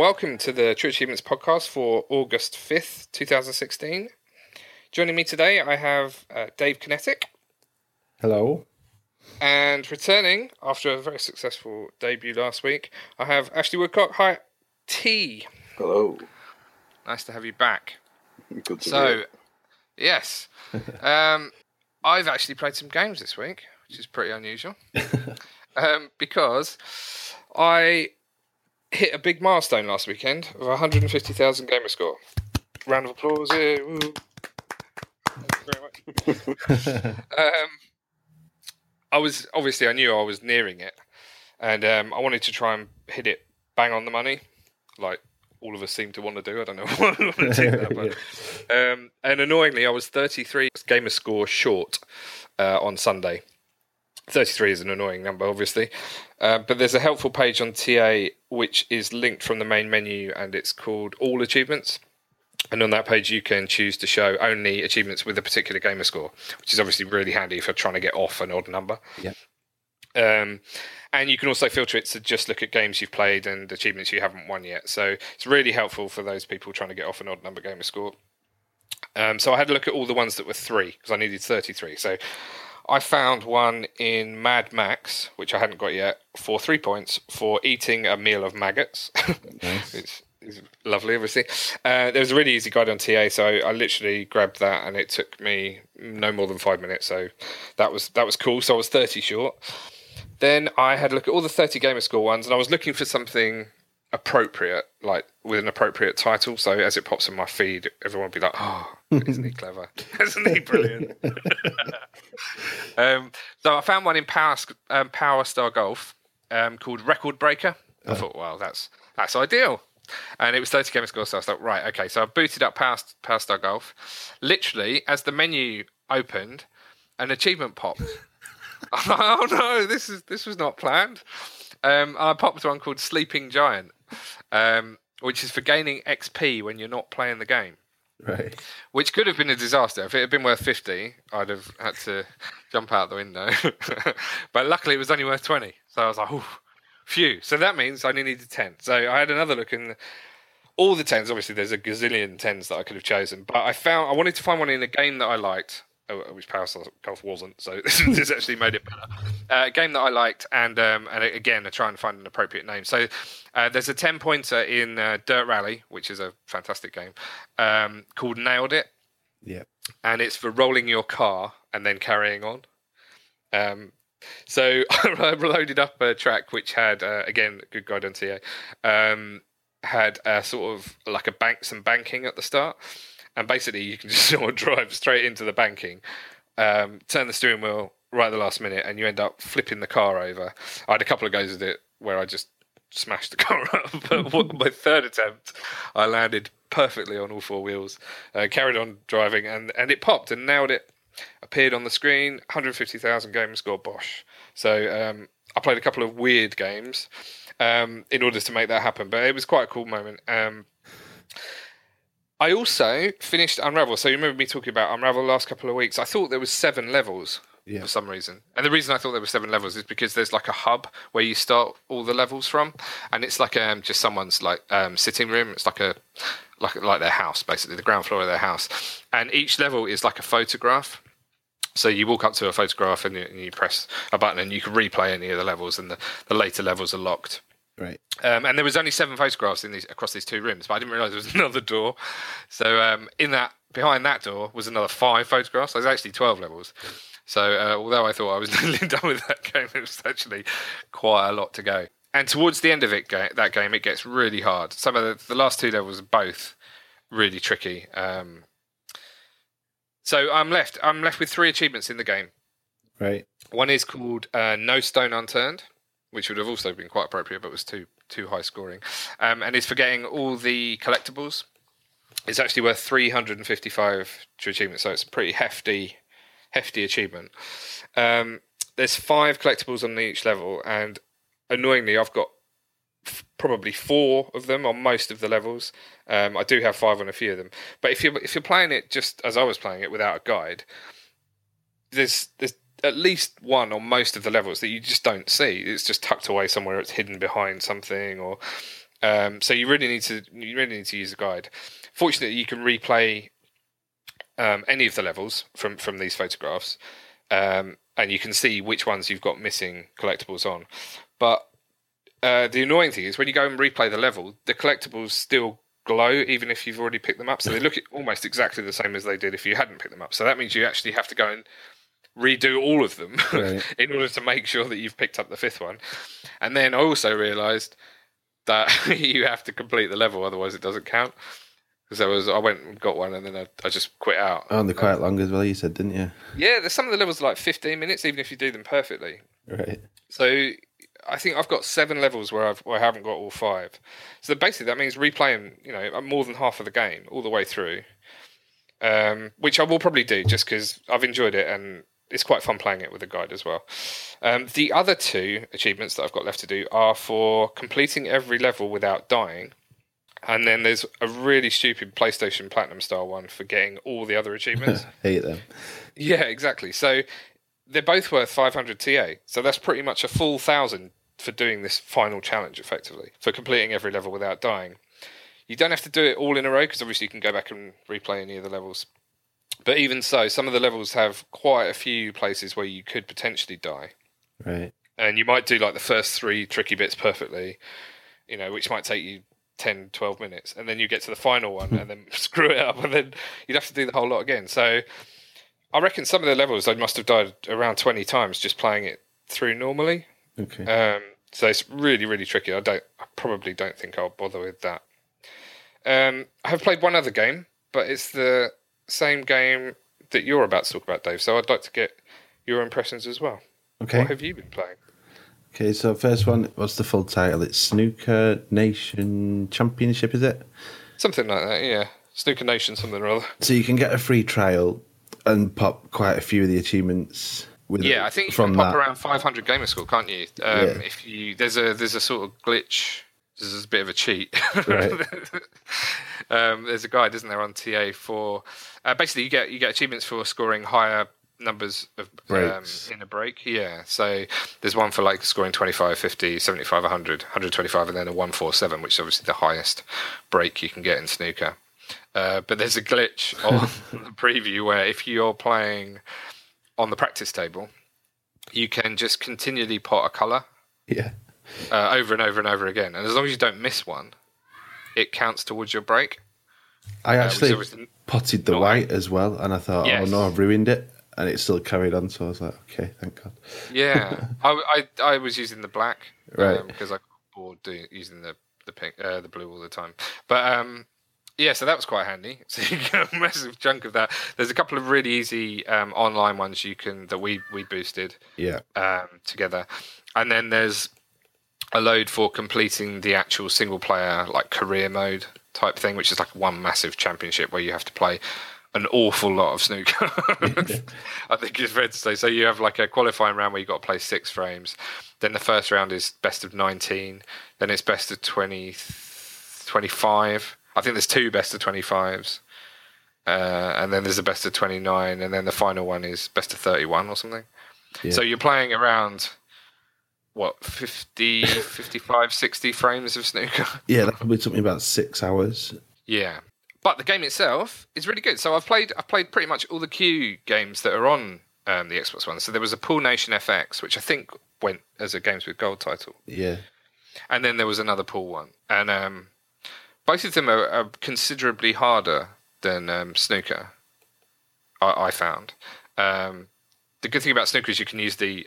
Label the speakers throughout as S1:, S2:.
S1: Hello and welcome to the True Achievements podcast for August 5th, 2016. Joining me today, I have uh, Dave Kinetic.
S2: Hello.
S1: And returning after a very successful debut last week, I have Ashley Woodcock. Hi, T.
S3: Hello.
S1: Nice to have you back.
S3: Good to see you.
S1: So, yes, um, I've actually played some games this week, which is pretty unusual, um, because I hit a big milestone last weekend of 150,000 gamer score. Round of applause. Yeah, woo. Thank you very much. um, I was obviously I knew I was nearing it, and um, I wanted to try and hit it bang on the money, like all of us seem to want to do. I don't know why I want to do that, but um, and annoyingly, I was 33 gamer score short uh, on Sunday. 33 is an annoying number, obviously, uh, but there's a helpful page on TA which is linked from the main menu, and it's called All Achievements. And on that page, you can choose to show only achievements with a particular gamer score, which is obviously really handy for trying to get off an odd number.
S2: Yep.
S1: Um, and you can also filter it to just look at games you've played and achievements you haven't won yet. So it's really helpful for those people trying to get off an odd number gamer score. Um, so I had a look at all the ones that were three because I needed 33. So I found one in Mad Max, which I hadn't got yet, for three points for eating a meal of maggots.
S2: Nice.
S1: which is lovely, obviously. Uh, there was a really easy guide on TA, so I, I literally grabbed that, and it took me no more than five minutes. So that was that was cool. So I was thirty short. Then I had a look at all the thirty gamer score ones, and I was looking for something appropriate, like with an appropriate title. So as it pops in my feed, everyone will be like, "Oh, isn't he clever? isn't he brilliant?" um, so I found one in Power um, Power Star Golf um, called Record Breaker. I thought, well, that's that's ideal. And it was 30 gamer score, so I thought, right, okay. So I booted up Power, Power Star Golf. Literally, as the menu opened, an achievement popped. I'm like, oh no, this is this was not planned. Um, I popped one called Sleeping Giant, um, which is for gaining XP when you're not playing the game
S2: Right.
S1: which could have been a disaster. If it had been worth 50, I'd have had to jump out the window. but luckily, it was only worth 20. So I was like, phew. So that means I only needed 10. So I had another look in all the 10s. Obviously, there's a gazillion 10s that I could have chosen. But I found I wanted to find one in a game that I liked. Uh, Which Power Golf wasn't, so this actually made it better. Uh, a game that I liked, and um, and again, I try and find an appropriate name. So uh, there's a ten pointer in uh, Dirt Rally, which is a fantastic game, um, called Nailed It,
S2: Yep.
S1: and it's for rolling your car and then carrying on. Um, so I loaded up a track which had uh, again good guide on TA, um, had a sort of like a bank some banking at the start, and basically you can just sort of drive straight into the banking, um, turn the steering wheel right at the last minute, and you end up flipping the car over. I had a couple of goes at it where I just smashed the car up, but my third attempt, I landed perfectly on all four wheels, uh, carried on driving, and and it popped and nailed it. Appeared on the screen, 150,000 game score, Bosch. So um, I played a couple of weird games um, in order to make that happen, but it was quite a cool moment. Um, I also finished Unravel. So you remember me talking about Unravel last couple of weeks? I thought there was seven levels
S2: Yeah.
S1: for some reason, and the reason I thought there were seven levels is because there's like a hub where you start all the levels from, and it's like um, just someone's like um, sitting room. It's like a like like their house, basically the ground floor of their house, and each level is like a photograph. So you walk up to a photograph and you, and you press a button, and you can replay any of the levels, and the, the later levels are locked.
S2: Right.
S1: Um, and there was only seven photographs in these across these two rooms, but I didn't realise there was another door. So um, in that behind that door was another five photographs. So There's actually twelve levels. So uh, although I thought I was nearly done with that game, it was actually quite a lot to go. And towards the end of it, that game, it gets really hard. Some of the, the last two levels are both really tricky. Um, so I'm left. I'm left with three achievements in the game.
S2: Right.
S1: One is called uh, No Stone Unturned, which would have also been quite appropriate, but was too too high scoring. Um, and is for getting all the collectibles. It's actually worth 355 to achievement, so it's a pretty hefty, hefty achievement. Um, there's five collectibles on each level, and annoyingly, I've got f- probably four of them on most of the levels. Um, I do have five on a few of them, but if you're if you're playing it just as I was playing it without a guide, there's there's at least one on most of the levels that you just don't see. It's just tucked away somewhere. It's hidden behind something, or Um, so you really need to you really need to use a guide. Fortunately, you can replay um, any of the levels from from these photographs, um, and you can see which ones you've got missing collectibles on. But uh, the annoying thing is when you go and replay the level, the collectibles still glow even if you've already picked them up. So they look almost exactly the same as they did if you hadn't picked them up. So that means you actually have to go and redo all of them
S2: Right.
S1: in order to make sure that you've picked up the fifth one. And then I also realised that you have to complete the level, otherwise it doesn't count. Because I was, I went and got one, and then I, I just quit out.
S2: Oh, and they're quite long as well, you said, didn't you?
S1: Yeah, there's some of the levels are like 15 minutes, even if you do them perfectly.
S2: Right.
S1: So I think I've got seven levels where I've where I haven't got all five. So basically, that means replaying, you know, more than half of the game all the way through. Um, which I will probably do just because I've enjoyed it and it's quite fun playing it with a guide as well. Um, the other two achievements that I've got left to do are for completing every level without dying. And then there's a really stupid PlayStation Platinum style one for getting all the other achievements.
S2: Hate them.
S1: Yeah, exactly. So they're both worth 500 TA. So that's pretty much a full thousand for doing this final challenge, effectively, for completing every level without dying. You don't have to do it all in a row because obviously you can go back and replay any of the levels. But even so, some of the levels have quite a few places where you could potentially die.
S2: Right.
S1: And you might do like the first three tricky bits perfectly, you know, which might take you 10, 12 minutes. And then you get to the final one and then screw it up. And then you'd have to do the whole lot again. So I reckon some of the levels I must have died around 20 times just playing it through normally.
S2: Okay.
S1: Um, so it's really, really tricky. I don't, I probably don't think I'll bother with that. Um, I have played one other game, but it's the same game that you're about to talk about, Dave. So I'd like to get your impressions as well.
S2: okay.
S1: What have you been playing?
S2: Okay, so first one, what's the full title? It's Snooker Nation Championship, is it?
S1: Something like that, yeah. Snooker Nation, something or other.
S2: So you can get a free trial and pop quite a few of the achievements with
S1: Yeah, I think you
S2: from
S1: can pop
S2: that.
S1: around 500 gamer score, can't you? Um,
S2: Yeah.
S1: If you there's a there's a sort of glitch. This is a bit of a cheat.
S2: Right.
S1: um, there's a guide, isn't there, on TA for uh, basically you get you get achievements for scoring higher numbers of um, in a break. Yeah, so there's one for like scoring 25, 50, 75, 100, 125, and then a 147, which is obviously the highest break you can get in snooker. Uh, but there's a glitch on the preview where if you're playing on the practice table, you can just continually pot a colour
S2: Yeah.
S1: uh, over and over and over again, and as long as you don't miss one, it counts towards your break.
S2: I
S1: Uh,
S2: actually
S1: obviously-
S2: potted the white as well, and I thought,
S1: Yes.
S2: oh no, I've ruined it. And it still carried on, so I was like, okay, thank God.
S1: Yeah, I, I I was using the black
S2: Right.
S1: because I got bored doing using the the pink uh, the blue all the time. But um, yeah, so that was quite handy. So you get a massive chunk of that. There's a couple of really easy um, online ones you can that we we boosted
S2: Yeah.
S1: um, together, and then there's a load for completing the actual single player like career mode type thing, which is like one massive championship where you have to play an awful lot of snooker. I think it's fair to say. So you have like a qualifying round where you've got to play six frames. Then the first round is best of 19. Then it's best of 20, 25. I think there's two best of 25s. Uh, and then there's a best of 29. And then the final one is best of 31 or something.
S2: Yeah.
S1: So you're playing around, what, 50, 55, 60 frames of snooker?
S2: Yeah, that probably took me about six hours.
S1: Yeah, but the game itself is really good. So I've played I've played pretty much all the cue games that are on um, the Xbox One. So there was a Pool Nation FX, which I think went as a Games with Gold title,
S2: Yeah.
S1: and then there was another pool one, and um, both of them are, are considerably harder than um, snooker. I, I found um, the good thing about snooker is you can use the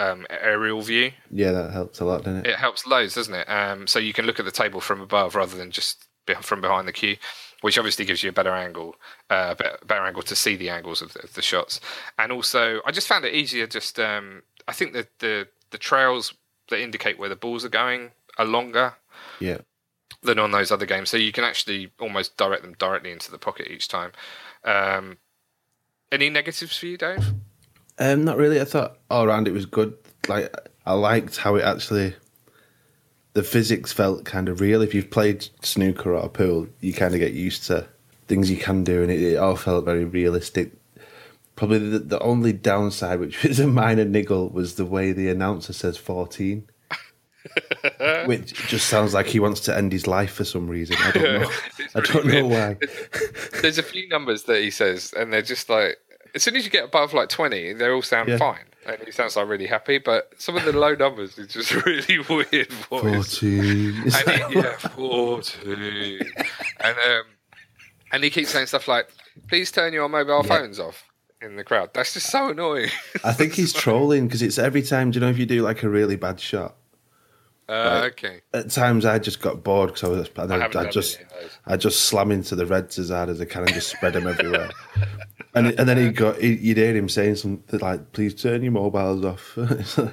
S1: um, aerial view
S2: Yeah, that helps a lot, doesn't it?
S1: it helps loads, doesn't it? Um, so you can look at the table from above rather than just be- from behind the cue, which obviously gives you a better angle, uh, better, better angle to see the angles of the, of the shots. And also, I just found it easier. Just um, I think that the the trails that indicate where the balls are going are longer
S2: Yeah.
S1: than on those other games, so you can actually almost direct them directly into the pocket each time. Um, any negatives for you, Dave?
S2: Um, not really. I thought all around it was good. Like I liked how it actually, the physics felt kind of real. If you've played snooker or pool, you kind of get used to things you can do, and it, it all felt very realistic. Probably the, the only downside, which was a minor niggle, was the way the announcer says fourteen. which just sounds like he wants to end his life for some reason. I don't know. I don't know why.
S1: There's a few numbers that he says, and they're just like as soon as you get above like 20, they all sound
S2: Yeah.
S1: fine. And he sounds like really happy, but some of the low numbers is just really weird voice.
S2: Fourteen.
S1: And he, yeah, 14. and um, and he keeps saying stuff like, "Please turn your mobile phones off." In the crowd, that's just so annoying.
S2: I think he's trolling because it's every time. Do you know if you do like a really bad shot?
S1: Uh, okay,
S2: At times, I just got bored because I was. I,
S1: I
S2: I just,
S1: any of those.
S2: I just slam into the reds as hard as I can and just spread them everywhere. And and then he got, he, you'd hear him saying something like, "Please turn your mobiles off."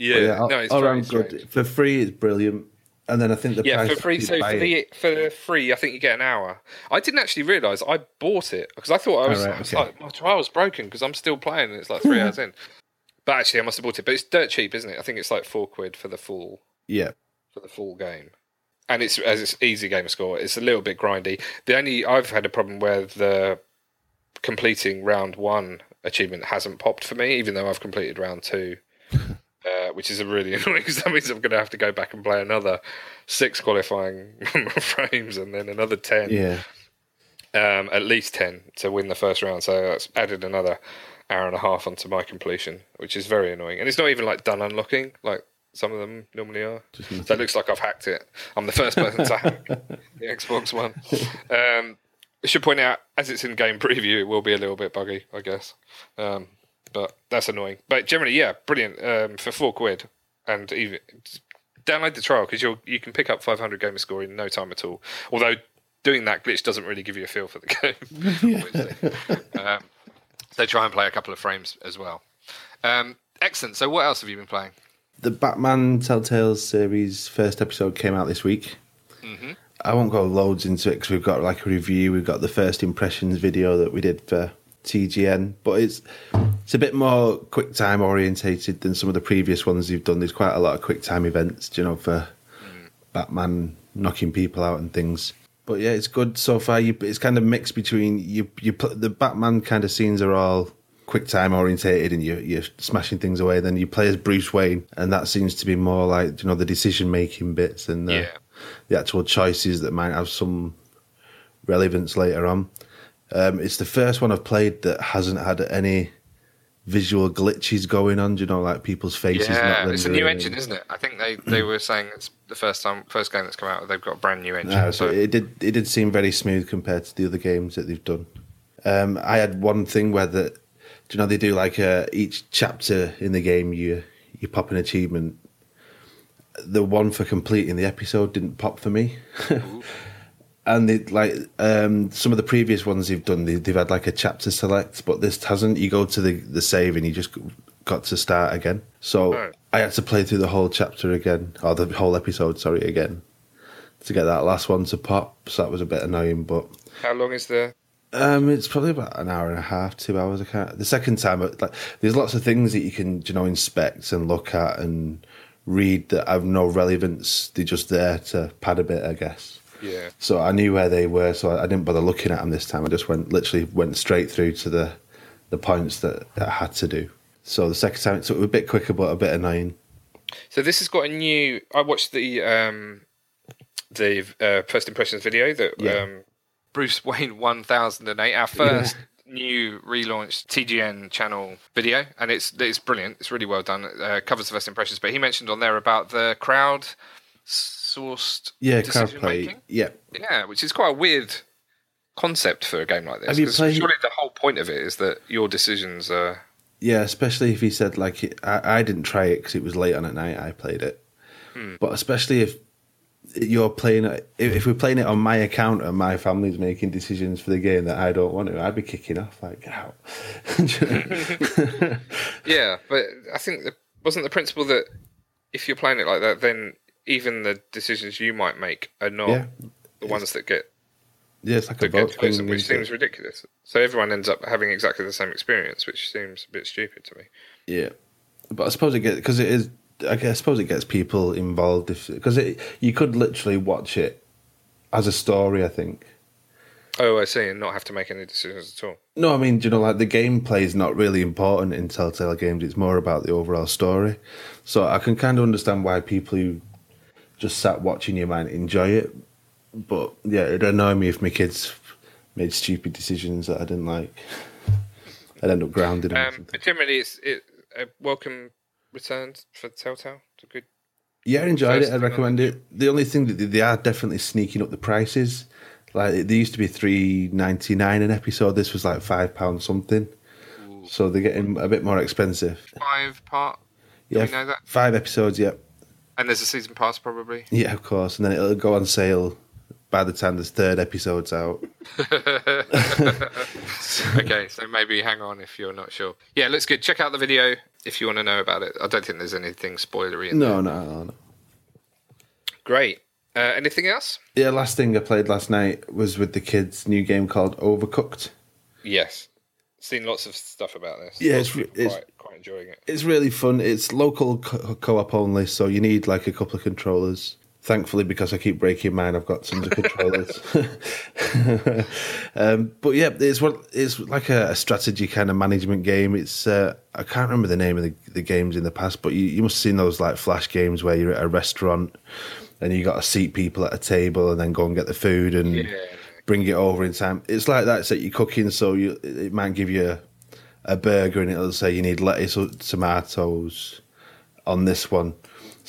S2: But
S1: yeah, no, it's
S2: all around good for free. It's brilliant. And then I think the
S1: Yeah,
S2: price
S1: for free. So for the for free, I think you get an hour. I didn't actually realise I bought it because I thought I oh, was,
S2: right,
S1: I was
S2: okay.
S1: like my trial's broken because I'm still playing and it's like three hours in. But actually, I must have bought it. But it's dirt cheap, isn't it? I think it's like four quid for the full
S2: yeah,
S1: for the full game. And it's as it's easy game score. It's a little bit grindy. The only I've had a problem where the completing round one achievement hasn't popped for me, even though I've completed round two, uh, which is a really annoying because that means I'm going to have to go back and play another six qualifying frames and then another ten,
S2: yeah.
S1: um, at least ten to win the first round. So that's added another hour and a half onto my completion, which is very annoying. And it's not even like done unlocking like some of them normally are. So it looks like I've hacked it. I'm the first person to hack the Xbox One. Um, I should point out, as it's in game preview, it will be a little bit buggy, I guess. Um, but that's annoying. But generally, yeah, brilliant um, for four quid. And even download the trial because you you can pick up 500 gamer score in no time at all. Although doing that glitch doesn't really give you a feel for the game. obviously. um, so try and play a couple of frames as well. Um, excellent. So what else have you been playing?
S2: The Batman Telltale series first episode came out this week.
S1: Mm-hmm.
S2: I won't go loads into it because we've got like a review. We've got the first impressions video that we did for TGN, but it's it's a bit more quick time orientated than some of the previous ones you've done. There's quite a lot of quick time events, you know, for mm. Batman knocking people out and things. But yeah, it's good so far. You, it's kind of mixed between you. You put the Batman kind of scenes are all quick time orientated, and you you're smashing things away. Then you play as Bruce Wayne, and that seems to be more like you know the decision making bits and the,
S1: Yeah.
S2: The actual choices that might have some relevance later on. Um, it's the first one I've played that hasn't had any visual glitches going on. Do you know, like people's faces?
S1: Yeah, it's a new engine, isn't it? I think they, they were saying it's the first time, first game that's come out. They've got a brand new engine.
S2: No, so
S1: so
S2: it did it did seem very smooth compared to the other games that they've done. Um, I had one thing where that do you know they do like uh, each chapter in the game you you pop an achievement. The one for completing the episode didn't pop for me. and they like um, some of the previous ones they've done, they, they've had like a chapter select, but this hasn't. You go to the the save and you just got to start again. So
S1: Right.
S2: I had to play through the whole chapter again, or the whole episode, sorry, again, to get that last one to pop. So that was a bit annoying, but
S1: how long is the?
S2: um, it's probably about an hour and a half, two hours. I can't. The second time, like, there's lots of things that you can, you know, inspect and look at and read that I have no relevance. They're just there to pad a bit, I guess.
S1: Yeah,
S2: So I knew where they were, so I didn't bother looking at them this time. I just went, literally went straight through to the the points that I had to do. So the second time it took a bit quicker, but a bit annoying.
S1: so this has got a new. I watched the um, the uh, first impressions video that
S2: Yeah.
S1: um, Bruce Wayne 1008, our first new relaunched TGN channel video, and it's it's brilliant. It's really well done. Uh, covers the first impressions, but he mentioned on there about the crowd sourced
S2: Yeah, crowd play.
S1: making.
S2: Yeah,
S1: Yeah, which is quite a weird concept for a game like this.
S2: Have you played-
S1: Surely the whole point of it is that your decisions are.
S2: Yeah, especially if he said like I, I didn't try it because it was late on at night. I played it, but especially if you're playing it, if we're playing it on my account and my family's making decisions for the game that I don't want to, I'd be kicking off like get out.
S1: Yeah, but I think the, wasn't the principle that if you're playing it like that, then even the decisions you might make are not
S2: Yeah.
S1: the ones that get
S2: yeah, it's like a vote thing.
S1: which
S2: isn't it?
S1: seems ridiculous. So everyone ends up having exactly the same experience, which seems a bit stupid to me.
S2: Yeah, but I suppose it gets because it is. I guess- I suppose it gets people involved if because it you could literally watch it as a story. I think
S1: Oh, I see, and not have to make any decisions at all.
S2: No, I mean, do you know, like the gameplay is not really important in Telltale games. It's more about the overall story. So I can kind of understand why people who just sat watching you might enjoy it. But yeah, it'd annoy me if my kids made stupid decisions that I didn't like. I'd end up grounded.
S1: Um, generally, it's it, a welcome return for Telltale. It's a good.
S2: Yeah, I enjoyed it. I'd recommend it. The only thing that they- are definitely sneaking up the prices. Like they used to be three ninety nine an episode. This was like five pounds something. So they're getting a bit more expensive.
S1: Five part,
S2: Yeah,
S1: know that?
S2: five episodes. Yeah,
S1: and there's a season pass probably.
S2: yeah, of course. And then it'll go on sale by the time this third episode's out.
S1: okay, so maybe hang on if you're not sure. Yeah, looks good. Check out the video if you want to know about it. I don't think there's anything spoilery in there.
S2: No, no, no, no.
S1: Great. Uh, anything else?
S2: Yeah, last thing I played last night was with the kids' new game called Overcooked.
S1: Yes. Seen lots of stuff about this.
S2: Yeah, it's it's-
S1: quite, quite enjoying it.
S2: It's really fun. It's local co-op only, so you need like a couple of controllers. Thankfully, because I keep breaking mine, I've got tons of controllers. um, but yeah, it's what it's like a, a strategy kind of management game. It's uh, I can't remember the name of the, the games in the past, but you, you must have seen those like flash games where you're at a restaurant and you got to seat people at a table and then go and get the food and
S1: Yeah.
S2: bring it over in time. It's like that. It's that you're cooking, so you it might give you a, a burger and it'll say you need lettuce or tomatoes on this one.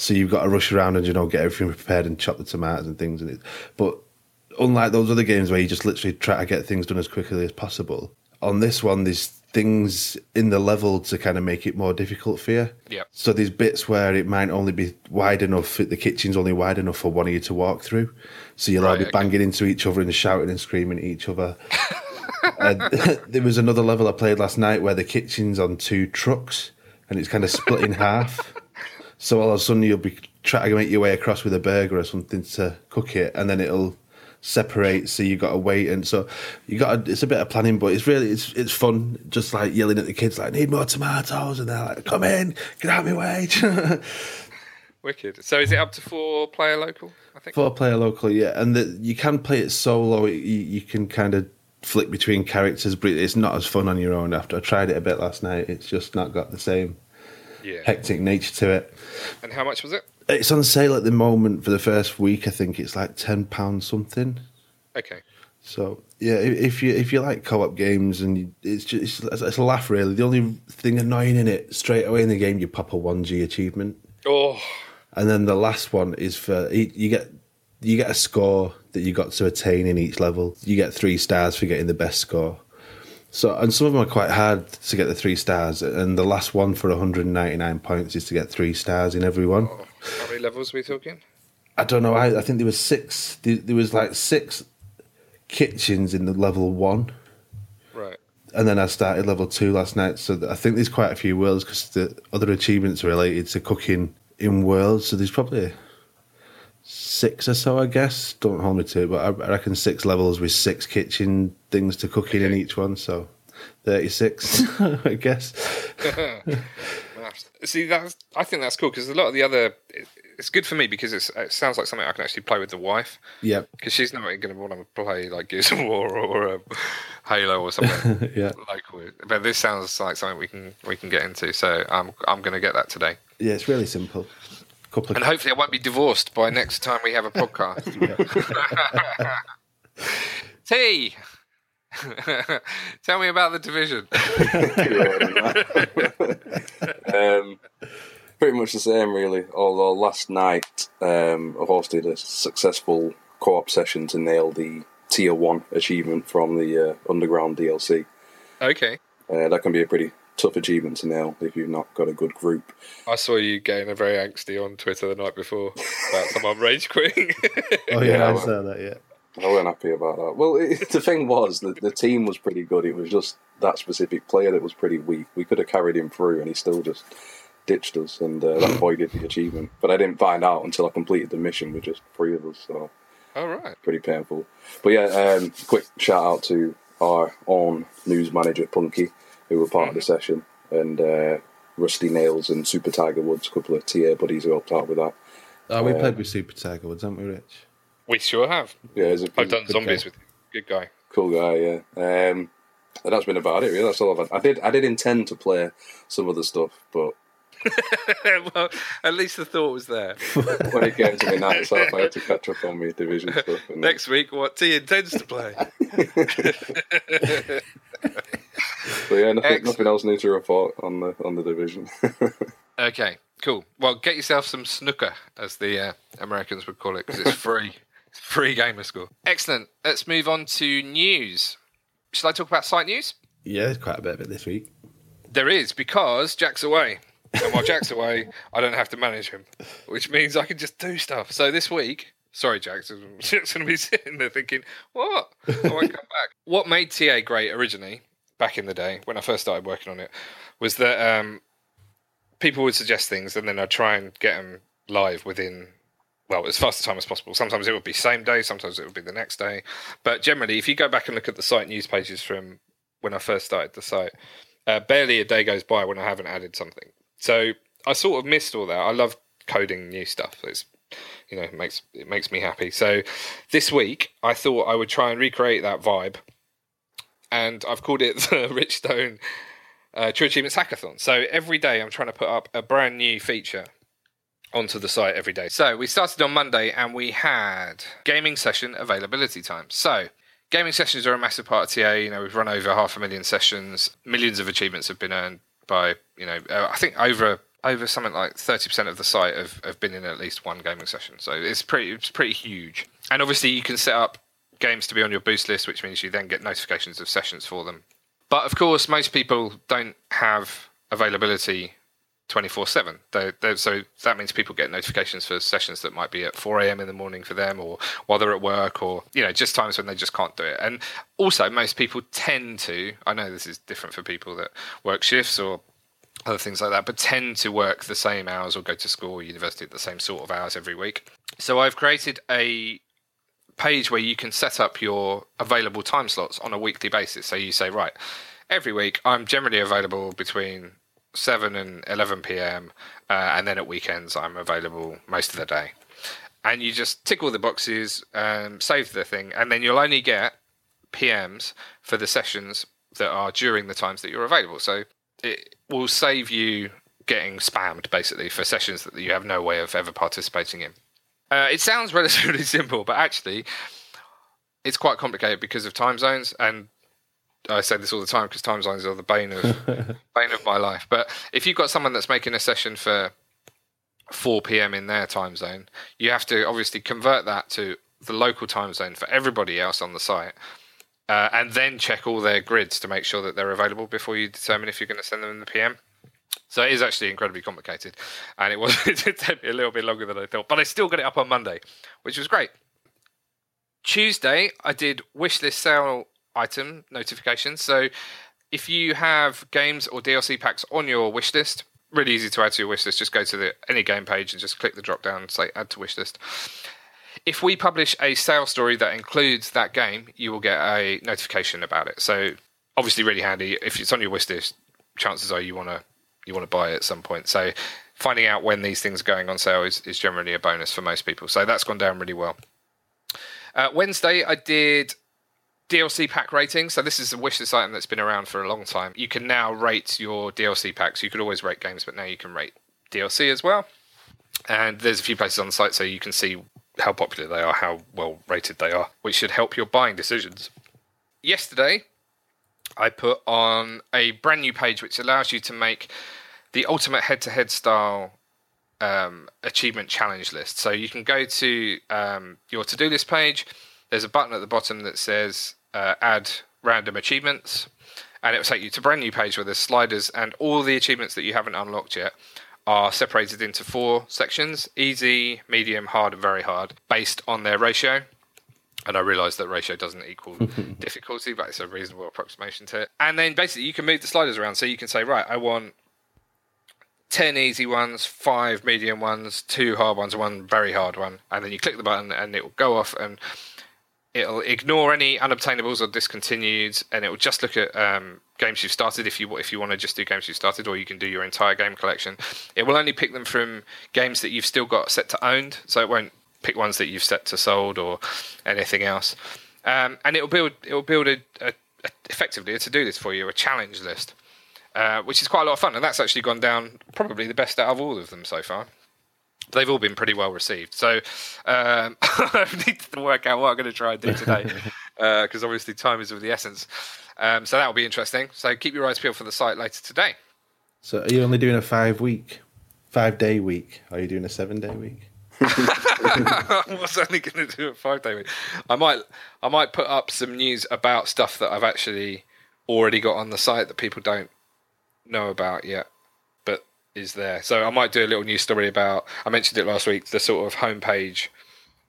S2: So you've got to rush around and you know get everything prepared and chop the tomatoes and things in it. But unlike those other games where you just literally try to get things done as quickly as possible, on this one there's things in the level to kind of make it more difficult for you.
S1: Yep.
S2: So there's bits where it might only be wide enough, the kitchen's only wide enough for one of you to walk through. So you'll all
S1: Right,
S2: be
S1: okay.
S2: banging into each other and shouting and screaming at each other. and there was another level I played last night where the kitchen's on two trucks and it's kind of split in half. So all of a sudden you'll be trying to make your way across with a burger or something to cook it, and then it'll separate. So you've got to wait, and so you got. to It's a bit of planning, but it's really it's it's fun. Just like yelling at the kids, like need more tomatoes, and they're like, "Come in, get out of my way."
S1: Wicked. So is it up to four player local? I think.
S2: Four player local, yeah, and the, you can play it solo. You, you can kind of flick between characters, but it's not as fun on your own. After I tried it a bit last night, it's just not got the same
S1: Yeah.
S2: hectic nature to it.
S1: And how much was it?
S2: It's on sale at the moment for the first week. I think it's like ten pounds something.
S1: Okay.
S2: So yeah, if you if you like co-op games and you, it's just it's, it's a laugh really. The only thing annoying in it straight away in the game, you pop a one G achievement,
S1: Oh,
S2: and then the last one is for you you get you get a score that you got to attain in each level. You get three stars for getting the best score. So and some of them are quite hard to get the three stars, and the last one for 199 points is to get three stars in every one.
S1: Oh, how many levels are we talking?
S2: I don't know. I, I think there was six. There, there was like six kitchens in the level one,
S1: Right.
S2: and then I started level two last night. So I think there's quite a few worlds because the other achievements are related to cooking in worlds. So there's probably six or so, I guess. Don't hold me to it, but I, I reckon six levels with six kitchen things to cook in each one. So thirty-six, I guess.
S1: See, that's I think that's cool because a lot of the other it's good for me because it's, it sounds like something I can actually play with the wife
S2: Yeah.
S1: because she's not going to want to play like Gears of War or um, Halo or something
S2: Yeah.
S1: local. But this sounds like something we can we can get into. So I'm I'm going to get that today,
S2: Yeah, it's really simple. Couple
S1: and hopefully I won't be divorced by next time we have a podcast. T. Tell me about the division.
S3: um, pretty much the same, really. Although last night um, I hosted a successful co-op session to nail the tier one achievement from the uh, Underground DLC.
S1: Okay.
S3: Uh, that can be a pretty tough achievement to nail if you've not got a good group.
S1: I saw you getting a very angsty on Twitter the night before about someone rage quitting.
S2: Oh yeah,
S3: Yeah,
S2: I saw that. Yeah.
S3: I wasn't happy about that. Well, it, the thing was that the team was pretty good. It was just that specific player that was pretty weak. We could have carried him through, and he still just ditched us, and uh, that voided the achievement. But I didn't find out until I completed the mission with just three of us. So
S1: All right.
S3: pretty painful. But yeah, um, quick shout out to our own news manager Punky, who were part of the session, and uh, Rusty Nails and Super Tiger Woods, a couple of TA buddies who helped out with that.
S2: Oh, we
S3: Uh,
S2: played with Super Tiger Woods, haven't we, Rich?
S1: We sure have.
S3: Yeah, a
S1: I've done
S3: good
S1: zombies
S3: guy.
S1: with you. Good guy.
S3: cool guy. Yeah, um, and that's been about it. Really, that's all I've had. I did I did intend to play some other stuff, but
S1: well, at least the thought was there.
S3: when it came to the nights off, I had to catch up on my division stuff. And
S1: Next week, what T intends to play.
S3: but yeah, nothing, nothing else new to report on the on the division.
S1: Okay, cool. Well, get yourself some snooker, as the uh, Americans would call it, because it's free. Free gamer score. Excellent. Let's move on to news. Should I talk about site news?
S2: Yeah, there's quite a bit of it this week.
S1: There is, because Jack's away. And while Jack's away, I don't have to manage him, which means I can just do stuff. So this week, sorry, Jack, Jack's going to be sitting there thinking, what? I won't come back. What made TA great originally, back in the day, when I first started working on it, was that um, people would suggest things and then I'd try and get them live within, well, as fast a time as possible. Sometimes it would be same day, sometimes it would be the next day. But generally, if you go back and look at the site news pages from when I first started the site, uh, barely a day goes by when I haven't added something. So I sort of missed all that. I love coding new stuff. It's you know it makes it makes me happy. So this week I thought I would try and recreate that vibe, and I've called it the Richstone uh, True Achievements Hackathon. So every day I'm trying to put up a brand new feature onto the site every day. So we started on Monday and we had gaming session availability time. So gaming sessions are a massive part of TA. You know, we've run over half a million sessions. Millions of achievements have been earned by, you know, uh, I think over over something like 30% of the site have, have been in at least one gaming session. So it's pretty it's pretty huge. And obviously you can set up games to be on your boost list, which means you then get notifications of sessions for them. But of course, most people don't have availability 24 7. So that means people get notifications for sessions that might be at 4 a.m. in the morning for them or while they're at work or, you know, just times when they just can't do it. And also, most people tend to, I know this is different for people that work shifts or other things like that, but tend to work the same hours or go to school or university at the same sort of hours every week. So I've created a page where you can set up your available time slots on a weekly basis. So you say, right, every week I'm generally available between 7 and 11 p.m. Uh, and then at weekends I'm available most of the day. And you just tick all the boxes, um, save the thing, and then you'll only get PMs for the sessions that are during the times that you're available. So it will save you getting spammed basically for sessions that you have no way of ever participating in. Uh, it sounds relatively simple, but actually, it's quite complicated because of time zones. And I say this all the time because time zones are the bane of bane of my life. But if you've got someone that's making a session for 4 p.m. in their time zone, you have to obviously convert that to the local time zone for everybody else on the site. Uh, and then check all their grids to make sure that they're available before you determine if you're going to send them in the PM. So it is actually incredibly complicated, and it was it did take me a little bit longer than I thought, but I still got it up on Monday, which was great. Tuesday, I did wish wishlist sale item notifications. So if you have games or DLC packs on your wishlist, really easy to add to your wishlist. Just go to the any game page and just click the drop down, and say add to wishlist. If we publish a sale story that includes that game, you will get a notification about it. So obviously, really handy. If it's on your wishlist, chances are you want to you want to buy it at some point. So finding out when these things are going on sale is, is generally a bonus for most people. So that's gone down really well. Uh, Wednesday, I did DLC pack rating. So this is a wishlist item that's been around for a long time. You can now rate your DLC packs. You could always rate games, but now you can rate DLC as well. And there's a few places on the site so you can see how popular they are, how well rated they are, which should help your buying decisions. Yesterday, I put on a brand new page which allows you to make the ultimate head to head style um, achievement challenge list. So you can go to um, your to do list page. There's a button at the bottom that says uh, add random achievements, and it will take you to a brand new page where there's sliders and all the achievements that you haven't unlocked yet are separated into four sections easy, medium, hard, and very hard based on their ratio. And I realise that ratio doesn't equal difficulty, but it's a reasonable approximation to it. And then basically you can move the sliders around. So you can say, right, I want 10 easy ones, five medium ones, two hard ones, one very hard one. And then you click the button and it will go off and it'll ignore any unobtainables or discontinued and it will just look at um, games you've started if you if you want to just do games you've started or you can do your entire game collection it will only pick them from games that you've still got set to owned so it won't pick ones that you've set to sold or anything else um, and it'll build it'll build a, a, a effectively a to do list for you, a challenge list, uh, which is quite a lot of fun, and that's actually gone down probably the best out of all of them so far. They've all been pretty well received. So um, I need to work out what I'm going to try and do today, because uh, obviously time is of the essence. Um, so that will be interesting. So keep your eyes peeled for the site later today.
S2: So are you only doing a five week, five day week? Are you doing a seven day week?
S1: I was only going to do a five day week. I might, I might put up some news about stuff that I've actually already got on the site that people don't know about yet, but is there. So I might do a little news story about. I mentioned it last week. The sort of homepage,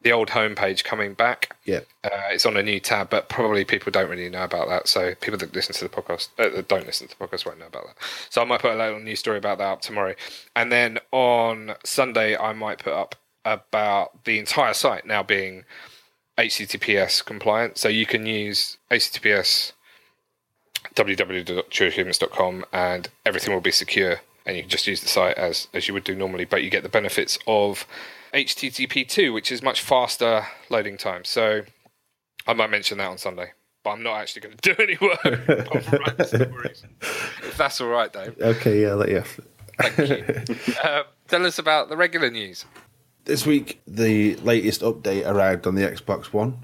S1: the old homepage coming back.
S2: Yeah.
S1: Uh, it's on a new tab, but probably people don't really know about that. So people that listen to the podcast, uh, that don't listen to the podcast, won't know about that. So I might put a little news story about that up tomorrow, and then on Sunday I might put up about the entire site now being HTTPS compliant. So you can use HTTPS www.trueachievements.com and everything will be secure and you can just use the site as as you would do normally but you get the benefits of http2 which is much faster loading time so i might mention that on sunday but i'm not actually going to do any work if that's all right dave
S2: Okay, yeah, I'll let you.
S1: thank you um, tell us about the regular news
S2: This week, the latest update arrived on the Xbox One.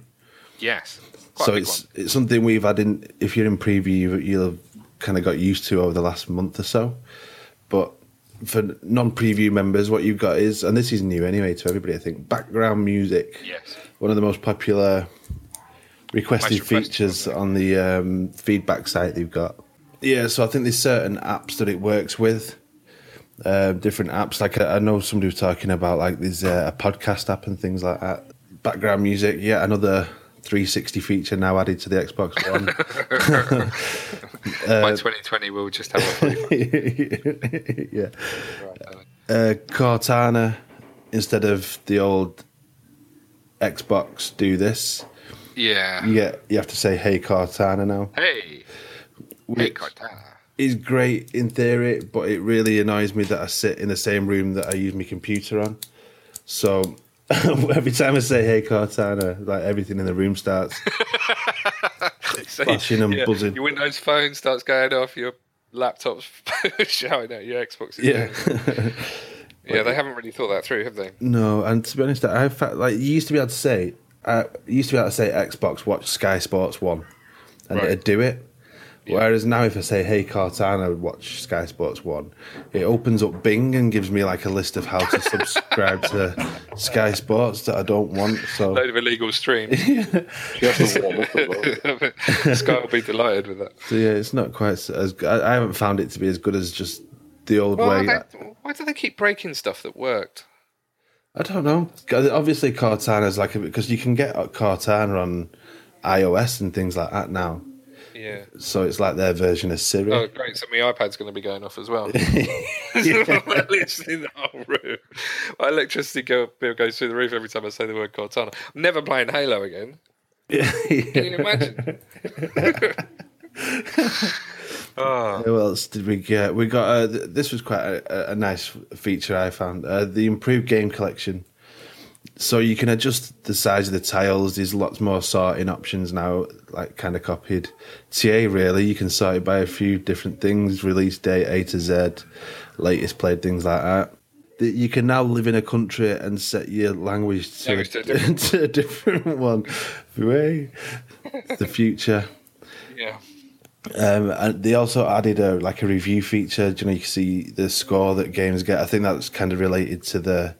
S1: yes Quite
S2: so
S1: a big
S2: it's
S1: one.
S2: it's something we've had in. If you're in preview, you'll have kind of got used to over the last month or so. But for non-preview members, what you've got is, and this is new anyway to everybody, I think, background music.
S1: yes
S2: One of the most popular requested features on the um, feedback site they've got. Yeah, so I think there's certain apps that it works with. Uh, different apps, like I, I know somebody was talking about, like there's uh, a podcast app and things like that. Background music, yeah, another 360 feature now added to the Xbox One.
S1: by 2020 we'll just have a
S2: yeah, uh, Cortana instead of the old Xbox do this.
S1: yeah
S2: You you have to say "Hey Cortana" now.
S1: hey hey Cortana.
S2: is great in theory, but it really annoys me that I sit in the same room that I use my computer on. So every time I say "Hey Cortana," like everything in the room starts. Flashing and buzzing.
S1: Your Windows phone starts going off. Your laptop's shouting at your Xbox.
S2: Yeah.
S1: yeah. They haven't really thought that through, have they?
S2: no, and to be honest, I felt like you used to be able to say, uh, I used to be able to say Xbox Watch Sky Sports One, and
S1: Right.
S2: it'd do it. Whereas now, if I say "Hey Cortana," watch Sky Sports One, it opens up Bing and gives me like a list of how to subscribe to Sky Sports that I don't want. So
S1: Load of illegal stream.
S3: You have to warm up as well.
S1: Sky will be delighted with that.
S2: So yeah, it's not quite as as I I haven't found it to be as good as just the old
S1: Well,
S2: way.
S1: they, why do they keep breaking stuff that worked?
S2: I don't know. Obviously, Cortana's like a, because you can get uh, Cortana on iOS and things like that now.
S1: Yeah.
S2: So it's like their version of Siri.
S1: Oh, great. So my iPad's going to be going off as well. Literally the whole room. My electricity go- bill goes through the roof every time I say the word Cortana. I'm never playing Halo again. Yeah. Can you imagine? oh,
S2: Who else did we get? We got uh, this was quite a, a nice feature I found. Uh, the improved game collection. So you can adjust the size of the tiles. There's lots more sorting options now, like kind of copied TA. Really, you can sort it by a few different things: release date, A to Z, latest played, things like that. You can now live in a country and set your language to,
S1: Language to a different
S2: to a different one. Way, the future.
S1: yeah.
S2: Um, and they also added a like a review feature. Do you know, you can see the score that games get. I think that's kind of related to the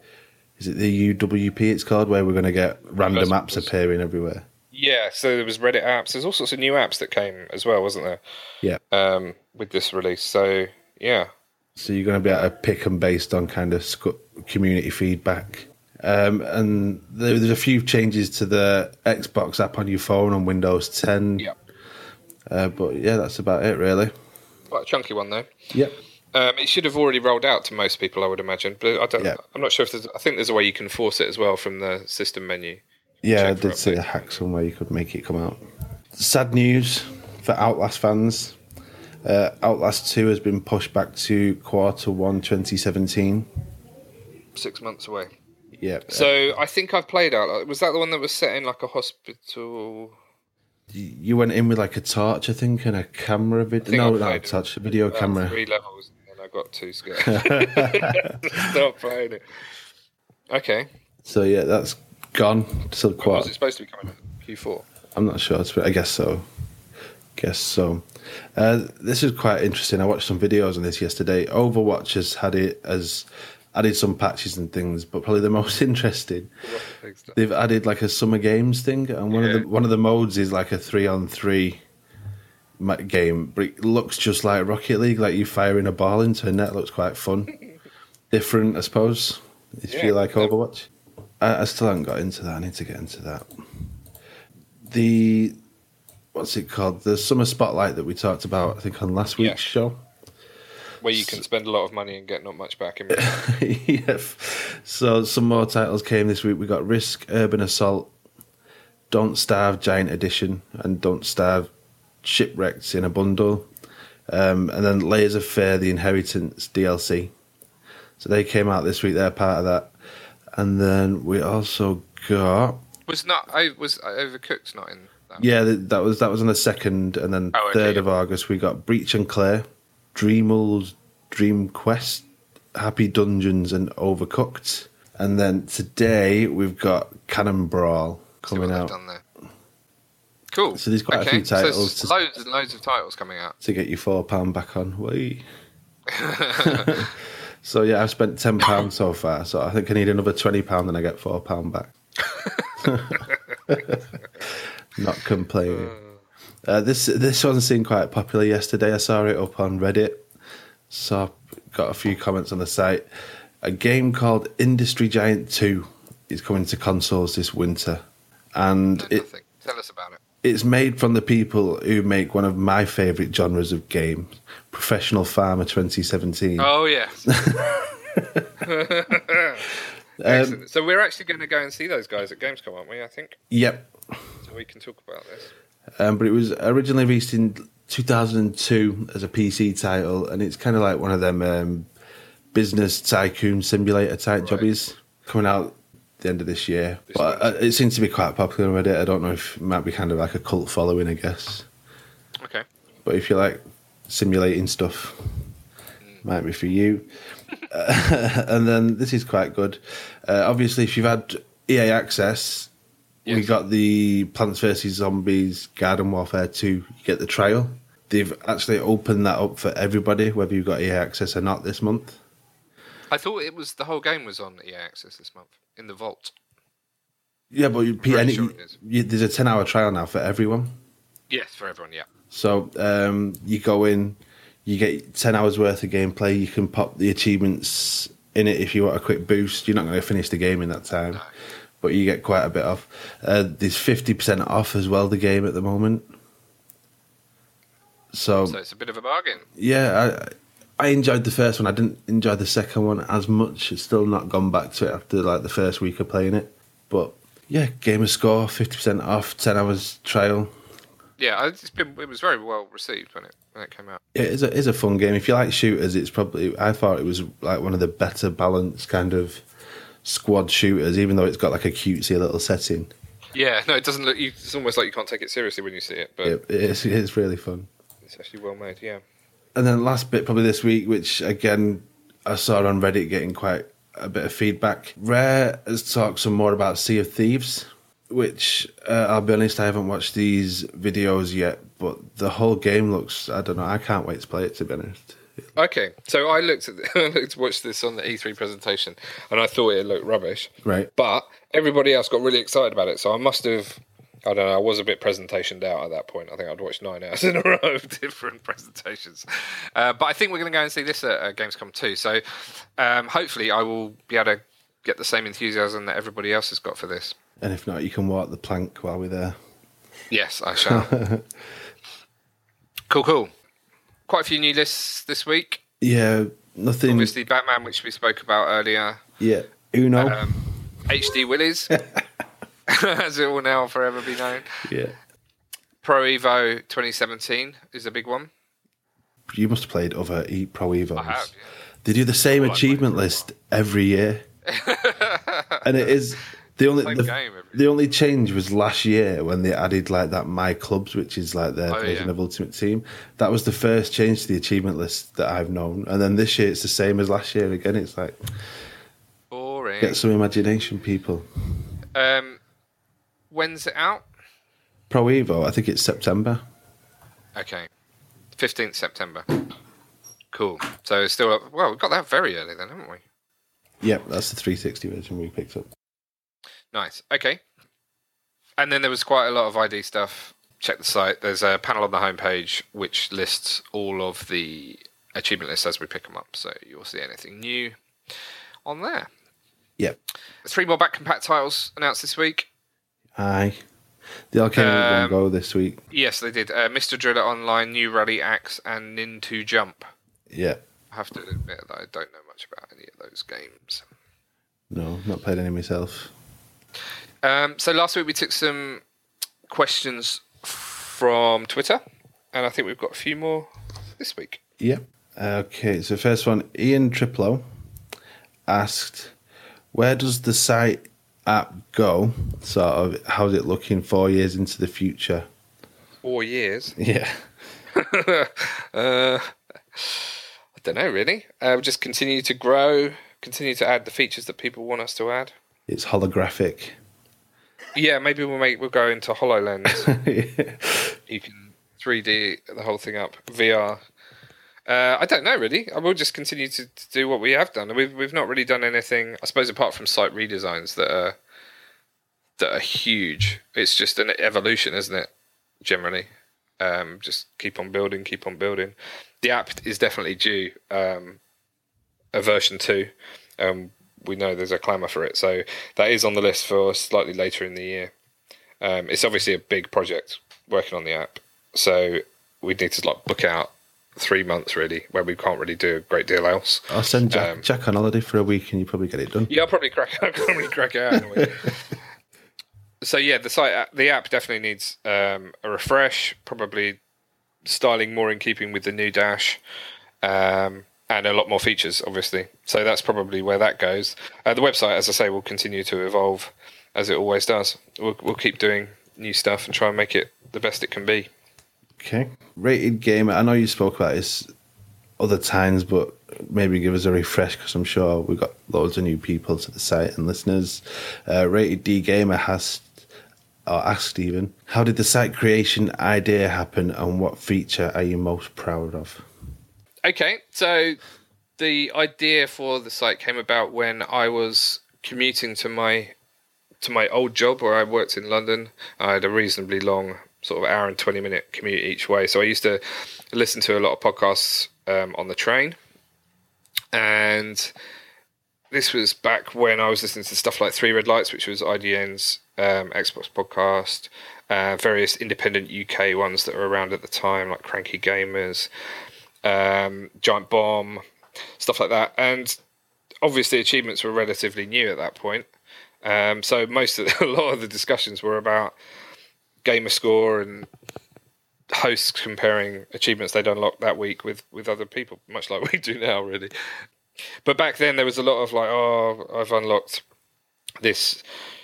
S2: is it the UWP? It's called where we're going to get random apps appearing everywhere.
S1: Yeah, so there was Reddit apps. There's all sorts of new apps that came as well, wasn't there?
S2: Yeah.
S1: Um, with this release. So yeah,
S2: So you're going to be able to pick them based on kind of community feedback. Um, and there, there's a few changes to the Xbox app on your phone on Windows 10.
S1: yeah,
S2: Uh, but yeah, that's about it really.
S1: quite a chunky one though.
S2: Yep.
S1: Um, it should have already rolled out to most people, I would imagine. But I don't.
S2: Yeah.
S1: I'm not sure if there's. I think there's a way you can force it as well from the system menu.
S2: Yeah, I did see a hack somewhere you could make it come out. Sad news for Outlast fans. Uh, Outlast 2 has been pushed back to quarter one 2017.
S1: Six months away.
S2: Yeah.
S1: So I think I've played out. Was that the one that was set in like a hospital?
S2: you went in with like a torch, I think, and a camera video. No, not a torch, a video camera.
S1: Three levels, I got too scared. Stop playing it. Okay.
S2: So yeah, that's gone. Still
S1: Was
S2: quite.
S1: it supposed to be coming out Q4?
S2: I'm not sure. I guess so. Guess so. Uh, this is quite interesting. I watched some videos on this yesterday. Overwatch has had it as added some patches and things, but probably the most interesting,
S1: What's the big stuff?
S2: they've added like a summer games thing, and one
S1: Yeah.
S2: of the one of the modes is like a three on three game, but it looks just like Rocket League, like you firing a ball into a net. Looks quite fun, different, I suppose. If
S1: Yeah.
S2: you like Overwatch, I, I still haven't got into that. I need to get into that. The what's it called? The summer spotlight that we talked about, I think, on last week's
S1: Yeah.
S2: show.
S1: Where you can spend a lot of money and get not much back in
S2: yeah. So some more titles came this week. We got Risk, Urban Assault, Don't Starve Giant Edition, and Don't Starve Shipwrecked in a bundle. Um, and then Layers of Fear, the Inheritance DLC. So they came out this week. They're part of that. And then we also got
S1: was not I was overcooked not in that.
S2: yeah, that was that was on the second, and then
S1: Oh, okay,
S2: third
S1: yeah.
S2: of August we got Breach & Clear, Dreamals, Dream Quest, Happy Dungeons, and Overcooked. And then today we've got Cannon Brawl coming out.
S1: Cool.
S2: So there's quite a few titles
S1: So loads and loads of titles coming out.
S2: to get you four pound back on. So yeah, I've spent ten pounds so far. So I think I need another twenty pound, and I get four pound back. Not complaining. Uh, this this one seemed quite popular yesterday. I saw it up on Reddit. So I got a few comments on the site. A game called Industry Giant Two is coming to consoles this winter, and it,
S1: Tell us about it.
S2: It's made from the people who make one of my favourite genres of games, Professional Farmer 2017.
S1: Oh yeah.
S2: Um,
S1: so we're actually going to go and see those guys at Gamescom, aren't we? I think
S2: Yep.
S1: so. We can talk about this.
S2: Um, but it was originally released in 2002 as a PC title, and it's kind of like one of them um, business tycoon simulator type
S1: Right.
S2: jobbies coming out the end of this year.
S1: This
S2: but uh, it seems to be quite popular on Reddit. I don't know if it might be kind of like a cult following, I guess.
S1: Okay.
S2: But if you like simulating stuff, might be for you. Uh, and then this is quite good. Uh, obviously, if you've had EA access, we
S1: Yes.
S2: got the Plants vs Zombies Garden Warfare 2. You get the trial. They've actually opened that up for everybody, whether you've got EA access or not, this month.
S1: I thought it was the whole game was on EA Access this month in the vault.
S2: Yeah, but you, any,
S1: sure
S2: you, there's a 10 hour trial now for everyone.
S1: Yes, for everyone. Yeah.
S2: So um, you go in, you get 10 hours worth of gameplay. You can pop the achievements in it if you want a quick boost. You're not going to finish the game in that time,
S1: No.
S2: but you get quite a bit off. Uh, there's 50% off as well, the game at the moment. So,
S1: So it's a bit of a bargain.
S2: yeah, I, enjoyed the first one. I didn't enjoy the second one as much. It's still not gone back to it after like the first week of playing it. But yeah, gamer score, 50% off, 10 hours trial.
S1: Yeah, it's been, it was very well received when it when it came out.
S2: It is a, is a fun game. If you like shooters, it's probably. I thought it was like one of the better balanced kind of squad shooters, even though it's got like a cutesy little setting.
S1: Yeah, no, it doesn't look. It's almost like you can't take it seriously when you see it, but
S2: It, it's, it's really fun.
S1: it's actually well made. Yeah.
S2: And then last bit, probably this week, which again I saw on Reddit getting quite a bit of feedback. Rare has talked some more about Sea of Thieves, which uh, I'll be honest, I haven't watched these videos yet, but the whole game looks. I don't know. I can't wait to play it. To be honest.
S1: Okay, so I looked at the, I looked watched this on the E3 presentation, and I thought it looked rubbish.
S2: Right.
S1: But everybody else got really excited about it, so I must have. I don't know. I was a bit presentationed out at that point. I think I'd watched nine hours in a row of different presentations. Uh, but I think we're going to go and see this at uh, Gamescom too. So um, hopefully, I will be able to get the same enthusiasm that everybody else has got for this.
S2: And if not, you can walk the plank while we're there.
S1: Yes, I shall. cool, cool. Quite a few new lists this week.
S2: Yeah, nothing.
S1: Obviously, Batman, which we spoke about earlier.
S2: Yeah, Uno.
S1: Um, HD Willies, as it will now forever be known.
S2: yeah,
S1: Pro Evo 2017 is a big one.
S2: you must have played other E Pro Evos.
S1: I have.
S2: They do the same
S1: All
S2: achievement list every year, and it is The only the,
S1: game
S2: the only change was last year when they added like that My Clubs, which is like their
S1: Oh,
S2: version
S1: yeah.
S2: of Ultimate Team. That was the first change to the achievement list that I've known. And then this year it's the same as last year again. It's like
S1: Boring.
S2: get some imagination, people.
S1: Um, when's it out?
S2: Pro Evo, I think it's September.
S1: Okay, fifteenth September. Cool. So it's still up. Well, we got that very early then, haven't we?
S2: Yep, that's the 360 version we picked up.
S1: Nice. Okay. And then there was quite a lot of ID stuff. Check the site. There's a panel on the homepage which lists all of the achievement lists as we pick them up. So you'll see anything new on there.
S2: Yep.
S1: Three more back compat titles announced this week.
S2: Aye. The all came in one
S1: Um,
S2: go this week.
S1: Yes, they did. Uh, Mr. Driller Online, New Rally-X, and Nin2 Jump.
S2: Yeah.
S1: I have to admit that I don't know much about any of those games.
S2: No, not played any myself.
S1: Um, so last week we took some questions from Twitter, and I think we've got a few more this week.
S2: Yep. Okay, so first one, Ian Triplo asked, "Where does the site app go? Sort of, how's it looking four years into the future?"
S1: Four years.
S2: Yeah.
S1: uh, I don't know really. Uh, we'll just continue to grow, continue to add the features that people want us to add.
S2: It's holographic.
S1: Yeah, maybe we'll make we'll go into Hololens. you can 3D the whole thing up VR. Uh, I don't know really. I will just continue to, to do what we have done. We've we've not really done anything, I suppose, apart from site redesigns that are that are huge. It's just an evolution, isn't it? Generally, um, just keep on building, keep on building. The app is definitely due um, a version two. Um, we know there's a clamour for it, so that is on the list for slightly later in the year. Um, it's obviously a big project working on the app, so we need to like book out three months really, where we can't really do a great deal else.
S2: I'll send Jack,
S1: Um,
S2: Jack on holiday for a week and you probably get it done.
S1: Yeah, I'll probably crack. I'll probably crack it out. So yeah, the site, the app definitely needs um, a refresh. Probably styling more in keeping with the new dash, um, and a lot more features, obviously. So that's probably where that goes. Uh, the website, as I say, will continue to evolve as it always does. We'll, we'll keep doing new stuff and try and make it the best it can be.
S2: Okay. Rated Gamer, I know you spoke about this other times, but maybe give us a refresh because I'm sure we've got loads of new people to the site and listeners. Uh, Rated D Gamer has or asked even, how did the site creation idea happen and what feature are you most proud of?
S1: Okay, so the idea for the site came about when I was commuting to my to my old job where I worked in London. I had a reasonably long, sort of hour and twenty minute commute each way, so I used to listen to a lot of podcasts um, on the train, and this was back when I was listening to stuff like Three Red Lights, which was IGN's um, Xbox podcast, uh, various independent UK ones that were around at the time, like Cranky Gamers, um, Giant Bomb, stuff like that. And obviously, achievements were relatively new at that point. Um, so most of the, a lot of the discussions were about gamer score and hosts comparing achievements they'd unlocked that week with with other people, much like we do now, really. But back then, there was a lot of like, oh, I've unlocked this.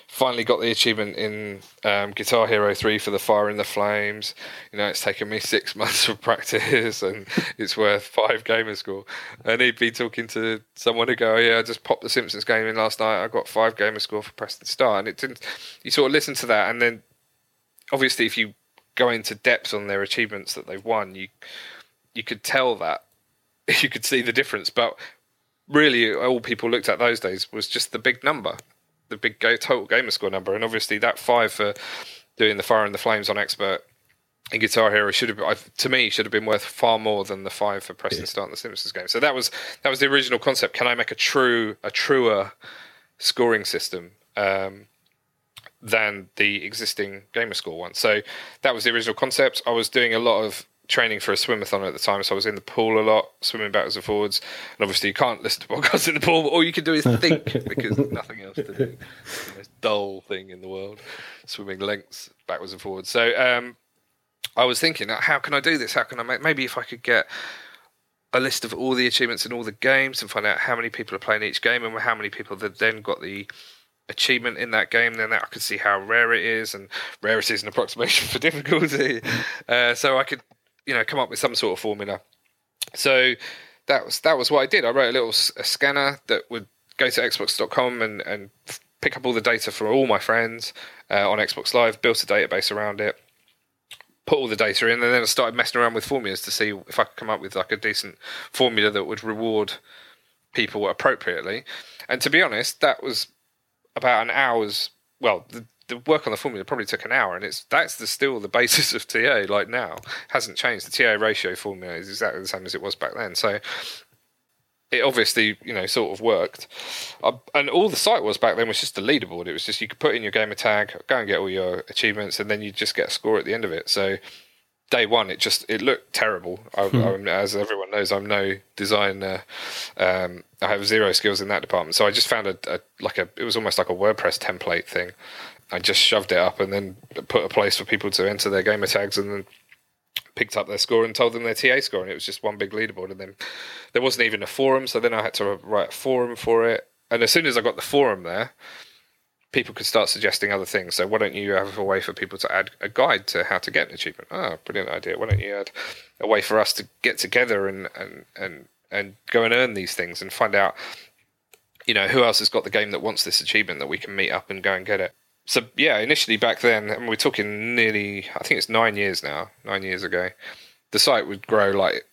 S1: Finally got the achievement in um, Guitar Hero 3 for the Fire in the Flames. You know, it's taken me six months of practice and it's worth five gamer score. And he'd be talking to someone who go, oh, Yeah, I just popped the Simpsons game in last night. I got five gamer score for Preston Star. And it didn't, you sort of listen to that. And then obviously, if you go into depth on their achievements that they've won, you, you could tell that. You could see the difference. But really, all people looked at those days was just the big number the big go- total gamer score number, and obviously that five for doing the fire and the flames on expert in Guitar Hero should have been, to me should have been worth far more than the five for Preston Start in the Simpsons game. So that was that was the original concept. Can I make a true a truer scoring system um, than the existing gamer score one? So that was the original concept. I was doing a lot of training for a swimathon at the time, so I was in the pool a lot, swimming backwards and forwards. And obviously, you can't listen to podcasts in the pool, but all you can do is think because nothing else to do. It's the most dull thing in the world, swimming lengths backwards and forwards. So um, I was thinking, how can I do this? How can I make? Maybe if I could get a list of all the achievements in all the games and find out how many people are playing each game and how many people have then got the achievement in that game, then I could see how rare it is, and rarity is an approximation for difficulty. Uh, so I could, you know, come up with some sort of formula. So that was that was what I did. I wrote a little a scanner that would go to Xbox.com and and pick up all the data for all my friends uh, on Xbox Live, built a database around it, put all the data in, and then I started messing around with formulas to see if I could come up with like a decent formula that would reward people appropriately. And to be honest, that was about an hour's well, the, the work on the formula probably took an hour, and it's that's the, still the basis of TA. Like now, hasn't changed. The TA ratio formula is exactly the same as it was back then. So it obviously you know sort of worked. Uh, and all the site was back then was just a leaderboard. It was just you could put in your gamer tag, go and get all your achievements, and then you just get a score at the end of it. So day one, it just it looked terrible. I, hmm. as everyone knows, I'm no designer. Um, I have zero skills in that department. So I just found a, a, like a it was almost like a WordPress template thing. I just shoved it up and then put a place for people to enter their gamer tags and then picked up their score and told them their TA score, and it was just one big leaderboard. And then there wasn't even a forum, so then I had to write a forum for it. And as soon as I got the forum there, people could start suggesting other things. So why don't you have a way for people to add a guide to how to get an achievement? Ah, oh, brilliant idea. Why don't you add a way for us to get together and and and and go and earn these things and find out, you know, who else has got the game that wants this achievement that we can meet up and go and get it so yeah, initially back then, and we're talking nearly, I think it's nine years now, nine years ago, the site would grow like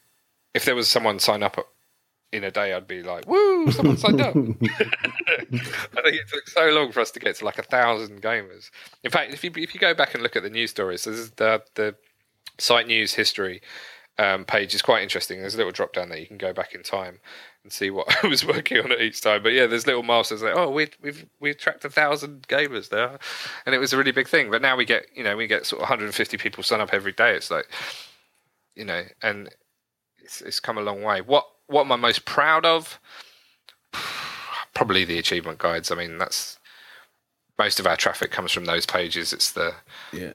S1: if there was someone sign up in a day, I'd be like, "Woo! Someone signed up." I think it took so long for us to get to like a thousand gamers. In fact, if you if you go back and look at the news stories, so the the site news history um, page is quite interesting. There's a little drop down there you can go back in time and see what I was working on at each time. But yeah, there's little milestones like, oh, we, we've we tracked a thousand gamers there, and it was a really big thing. But now we get you know we get sort of 150 people sign up every day. It's like you know, and it's it's come a long way. What what am I most proud of? Probably the achievement guides. I mean, that's most of our traffic comes from those pages. It's the
S2: yeah.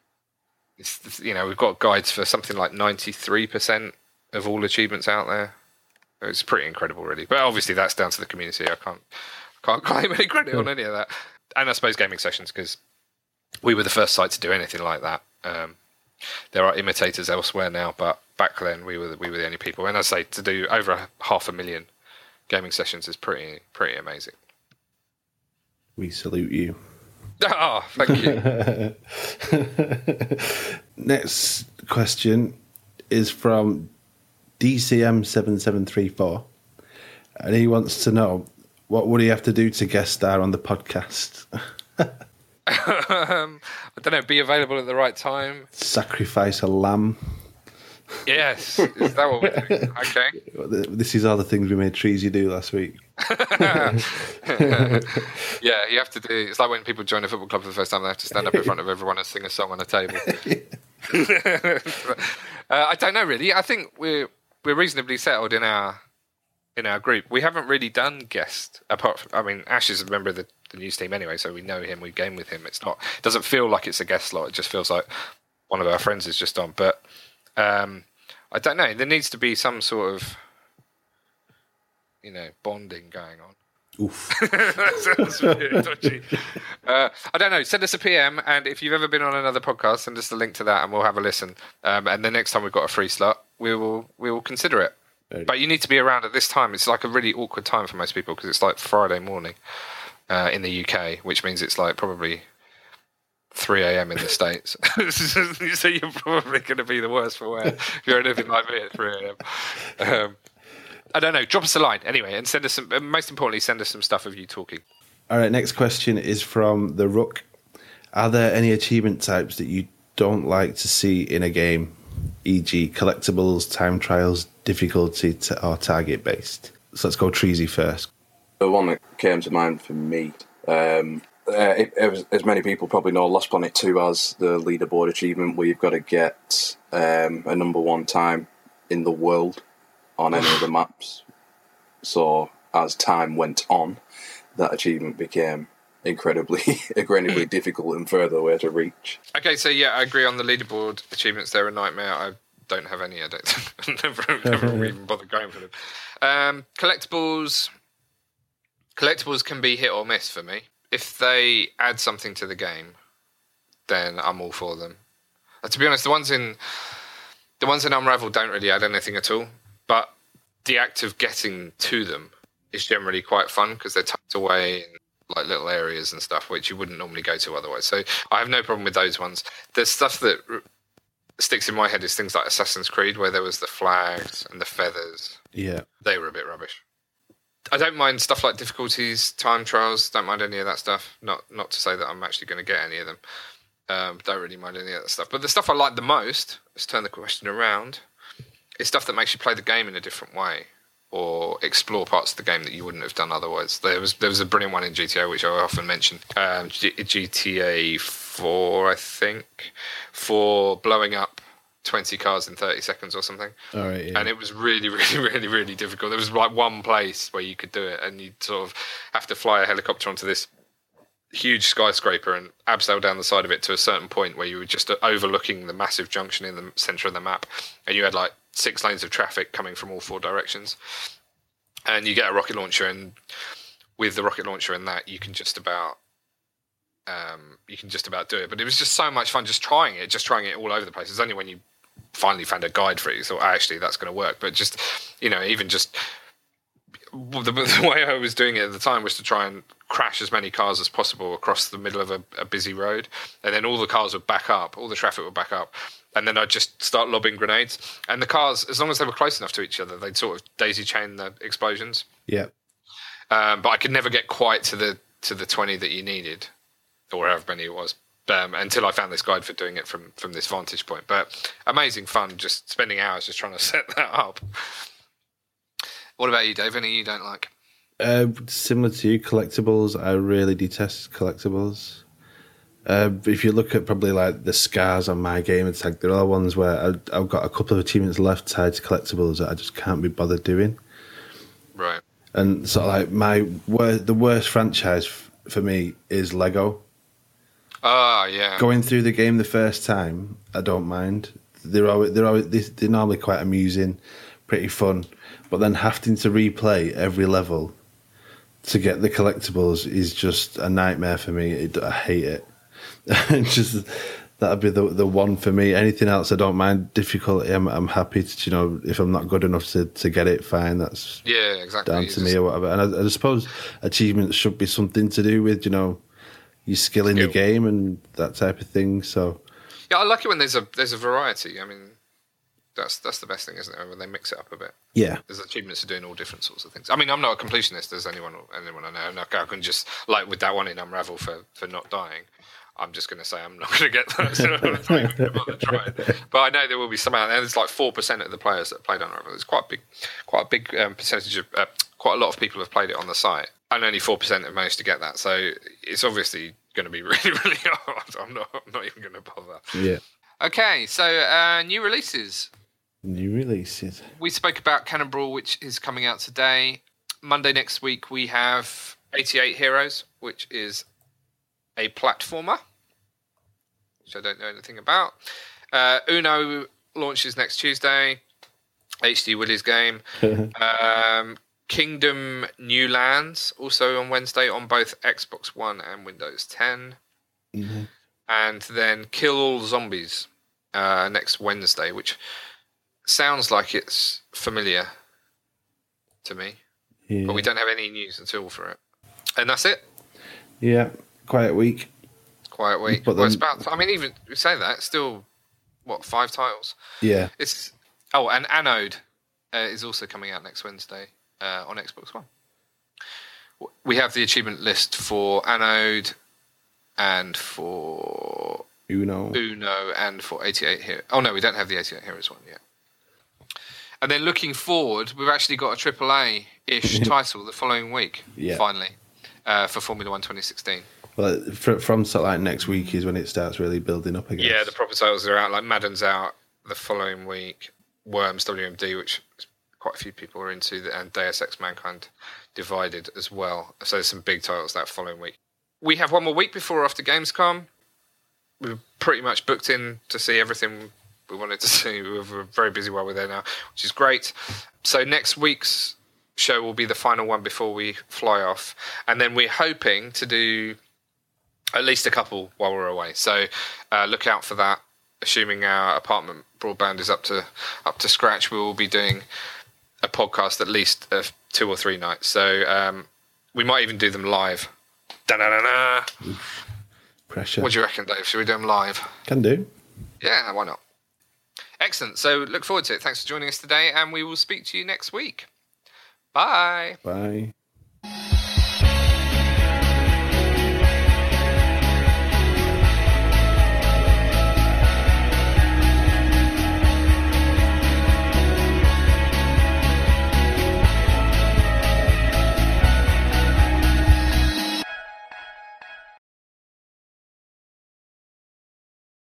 S1: It's, you know we've got guides for something like 93 percent of all achievements out there it's pretty incredible, really. But obviously, that's down to the community. I can't can't claim any credit on any of that. And I suppose gaming sessions because we were the first site to do anything like that. Um, there are imitators elsewhere now, but back then we were the, we were the only people. And I say to do over half a million gaming sessions is pretty pretty amazing.
S2: We salute you.
S1: Oh, thank you.
S2: Next question is from DCM7734, and he wants to know what would he have to do to guest star on the podcast?
S1: um, I don't know. Be available at the right time.
S2: Sacrifice a lamb.
S1: Yes, is that what we're doing? Okay.
S2: This is all the things we made trees you do last week.
S1: yeah, you have to do. It's like when people join a football club for the first time; they have to stand up in front of everyone and sing a song on a table. uh, I don't know, really. I think we're we're reasonably settled in our in our group. We haven't really done guest apart from I mean Ash is a member of the, the news team anyway, so we know him, we game with him. It's not it doesn't feel like it's a guest slot, it just feels like one of our friends is just on. But um, I don't know, there needs to be some sort of you know, bonding going on.
S2: Oof.
S1: dodgy. Uh, I don't know. Send us a PM, and if you've ever been on another podcast, send us the link to that, and we'll have a listen. Um, and the next time we've got a free slot, we will we will consider it. But you need to be around at this time. It's like a really awkward time for most people because it's like Friday morning uh, in the UK, which means it's like probably 3 a.m. in the States. so you're probably going to be the worst for wear if you're anything like me at 3 a.m. Um, I don't know. Drop us a line anyway, and send us some. Most importantly, send us some stuff of you talking.
S2: All right. Next question is from the Rook. Are there any achievement types that you don't like to see in a game? e.g., collectibles, time trials, difficulty, to, or target based. So let's go Treasy first.
S3: The one that came to mind for me, um, uh, it, it as many people probably know, Lost Planet 2 has the leaderboard achievement where you've got to get um, a number one time in the world on any of the maps. So as time went on, that achievement became incredibly, incredibly difficult and further away to reach.
S1: Okay, so yeah, I agree on the leaderboard achievements. They're a nightmare. I don't have any. I don't never, never even bother going for them. Um, collectibles, collectibles can be hit or miss for me. If they add something to the game, then I'm all for them. Uh, to be honest, the ones in the ones in Unravel don't really add anything at all, but the act of getting to them is generally quite fun because they're tucked away in like little areas and stuff which you wouldn't normally go to otherwise. So I have no problem with those ones. There's stuff that r- sticks in my head is things like Assassin's Creed where there was the flags and the feathers.
S2: Yeah.
S1: They were a bit rubbish. I don't mind stuff like difficulties, time trials. Don't mind any of that stuff. Not not to say that I'm actually going to get any of them. Um, don't really mind any of that stuff. But the stuff I like the most, let's turn the question around, is stuff that makes you play the game in a different way or explore parts of the game that you wouldn't have done otherwise. There was there was a brilliant one in GTA which I often mention, um, G- GTA Four, I think, for blowing up twenty cars in thirty seconds or something
S2: All right. Yeah.
S1: and it was really, really, really, really difficult. There was like one place where you could do it, and you'd sort of have to fly a helicopter onto this huge skyscraper and abseil down the side of it to a certain point where you were just overlooking the massive junction in the center of the map, and you had like six lanes of traffic coming from all four directions, and you get a rocket launcher, and with the rocket launcher and that, you can just about um, you can just about do it. But it was just so much fun just trying it, just trying it all over the place. It's only when you finally found a guide for it, you thought, "Ah, actually, that's going to work. But just, you know, even just the, the way I was doing it at the time was to try and crash as many cars as possible across the middle of a, a busy road, and then all the cars would back up, all the traffic would back up, and then I'd just start lobbing grenades, and the cars, as long as they were close enough to each other, they'd sort of daisy chain the explosions.
S2: yeah.
S1: Um, but I could never get quite to the to the twenty that you needed, or however many it was, um, until I found this guide for doing it from from this vantage point. But amazing fun, just spending hours just trying to set that up. What about you, Dave? Any you don't like?
S2: Uh, similar to you, collectibles. I really detest collectibles. Uh, if you look at probably like the scars on my game tag, there are ones where I, I've got a couple of achievements left tied to collectibles that I just can't be bothered doing.
S1: Right.
S2: And so, like my wor- the worst franchise f- for me is Lego.
S1: Ah, yeah.
S2: Going through the game the first time, I don't mind. They're always they're always they- they're normally quite amusing, pretty fun. But then having to replay every level to get the collectibles is just a nightmare for me. It, I hate it. just that'd be the the one for me. Anything else, I don't mind. Difficulty, I'm I'm happy to you know if I'm not good enough to, to get it, fine. That's
S1: Yeah, exactly.
S2: down to
S1: just-
S2: me or whatever. And I, I suppose achievements should be something to do with you know your skill in the game and that type of thing. So
S1: Yeah, I like it when there's a there's a variety. I mean, that's that's the best thing, isn't it? When they mix it up a bit.
S2: yeah,
S1: There's achievements for doing all different sorts of things. I mean, I'm not a completionist, as anyone anyone I know. Like, I can just like with that one in Unravel for for not dying. I'm just going to say I'm not going to get that. So I'm not even going to bother trying. But I know there will be some out there. There's like four percent of the players that played Unravel. It's quite a big, quite a big um, percentage of. Uh, quite a lot of people have played it on the site, and only four percent have managed to get that. So it's obviously going to be really, really hard. I'm not. I'm not even going to bother.
S2: yeah.
S1: Okay, so uh, new releases.
S2: New releases.
S1: We spoke about Cannon Brawl, which is coming out today. Monday next week, we have 88 Heroes, which is a platformer, which I don't know anything about. Uh, Uno launches next Tuesday. HD Willie's game. um, Kingdom New Lands also on Wednesday on both Xbox One and Windows 10.
S2: Mhm.
S1: And then Kill All Zombies uh, next Wednesday, which sounds like it's familiar to me,
S2: Yeah.
S1: but we don't have any news at all for it. And that's it.
S2: yeah, quiet week.
S1: Quiet week.
S2: But
S1: well, it's about. I mean, even we say that, still what five titles.
S2: Yeah,
S1: It's oh, and Anode uh, is also coming out next Wednesday uh, on Xbox One. We have the achievement list for Anode and for
S2: Uno.
S1: Uno and for 88 Heroes. Oh no, we don't have the 88 Heroes one yet. And then looking forward, we've actually got a AAA ish title the following week.
S2: Yeah.
S1: Finally, uh, for Formula One 2016.
S2: Well, fr- from sort of like next week is when it starts really building up again.
S1: Yeah, the proper titles are out. Like Madden's out the following week. Worms WMD, which quite a few people are into, the, and Deus Ex Mankind Divided as well. So there's some big titles that following week. We have one more week before after Gamescom. We're pretty much booked in to see everything we wanted to see. We were very busy while we're there now, which is great. So next week's show will be the final one before we fly off, and then we're hoping to do at least a couple while we're away. So uh, look out for that. Assuming our apartment broadband is up to up to scratch, we will be doing a podcast at least uh, two or three nights. So um, we might even do them live. Da-da-da-da.
S2: Pressure.
S1: What do you reckon, Dave? Should we do them live?
S2: Can do.
S1: Yeah, why not? Excellent. So look forward to it. Thanks for joining us today, and we will speak to you next week. Bye.
S2: Bye.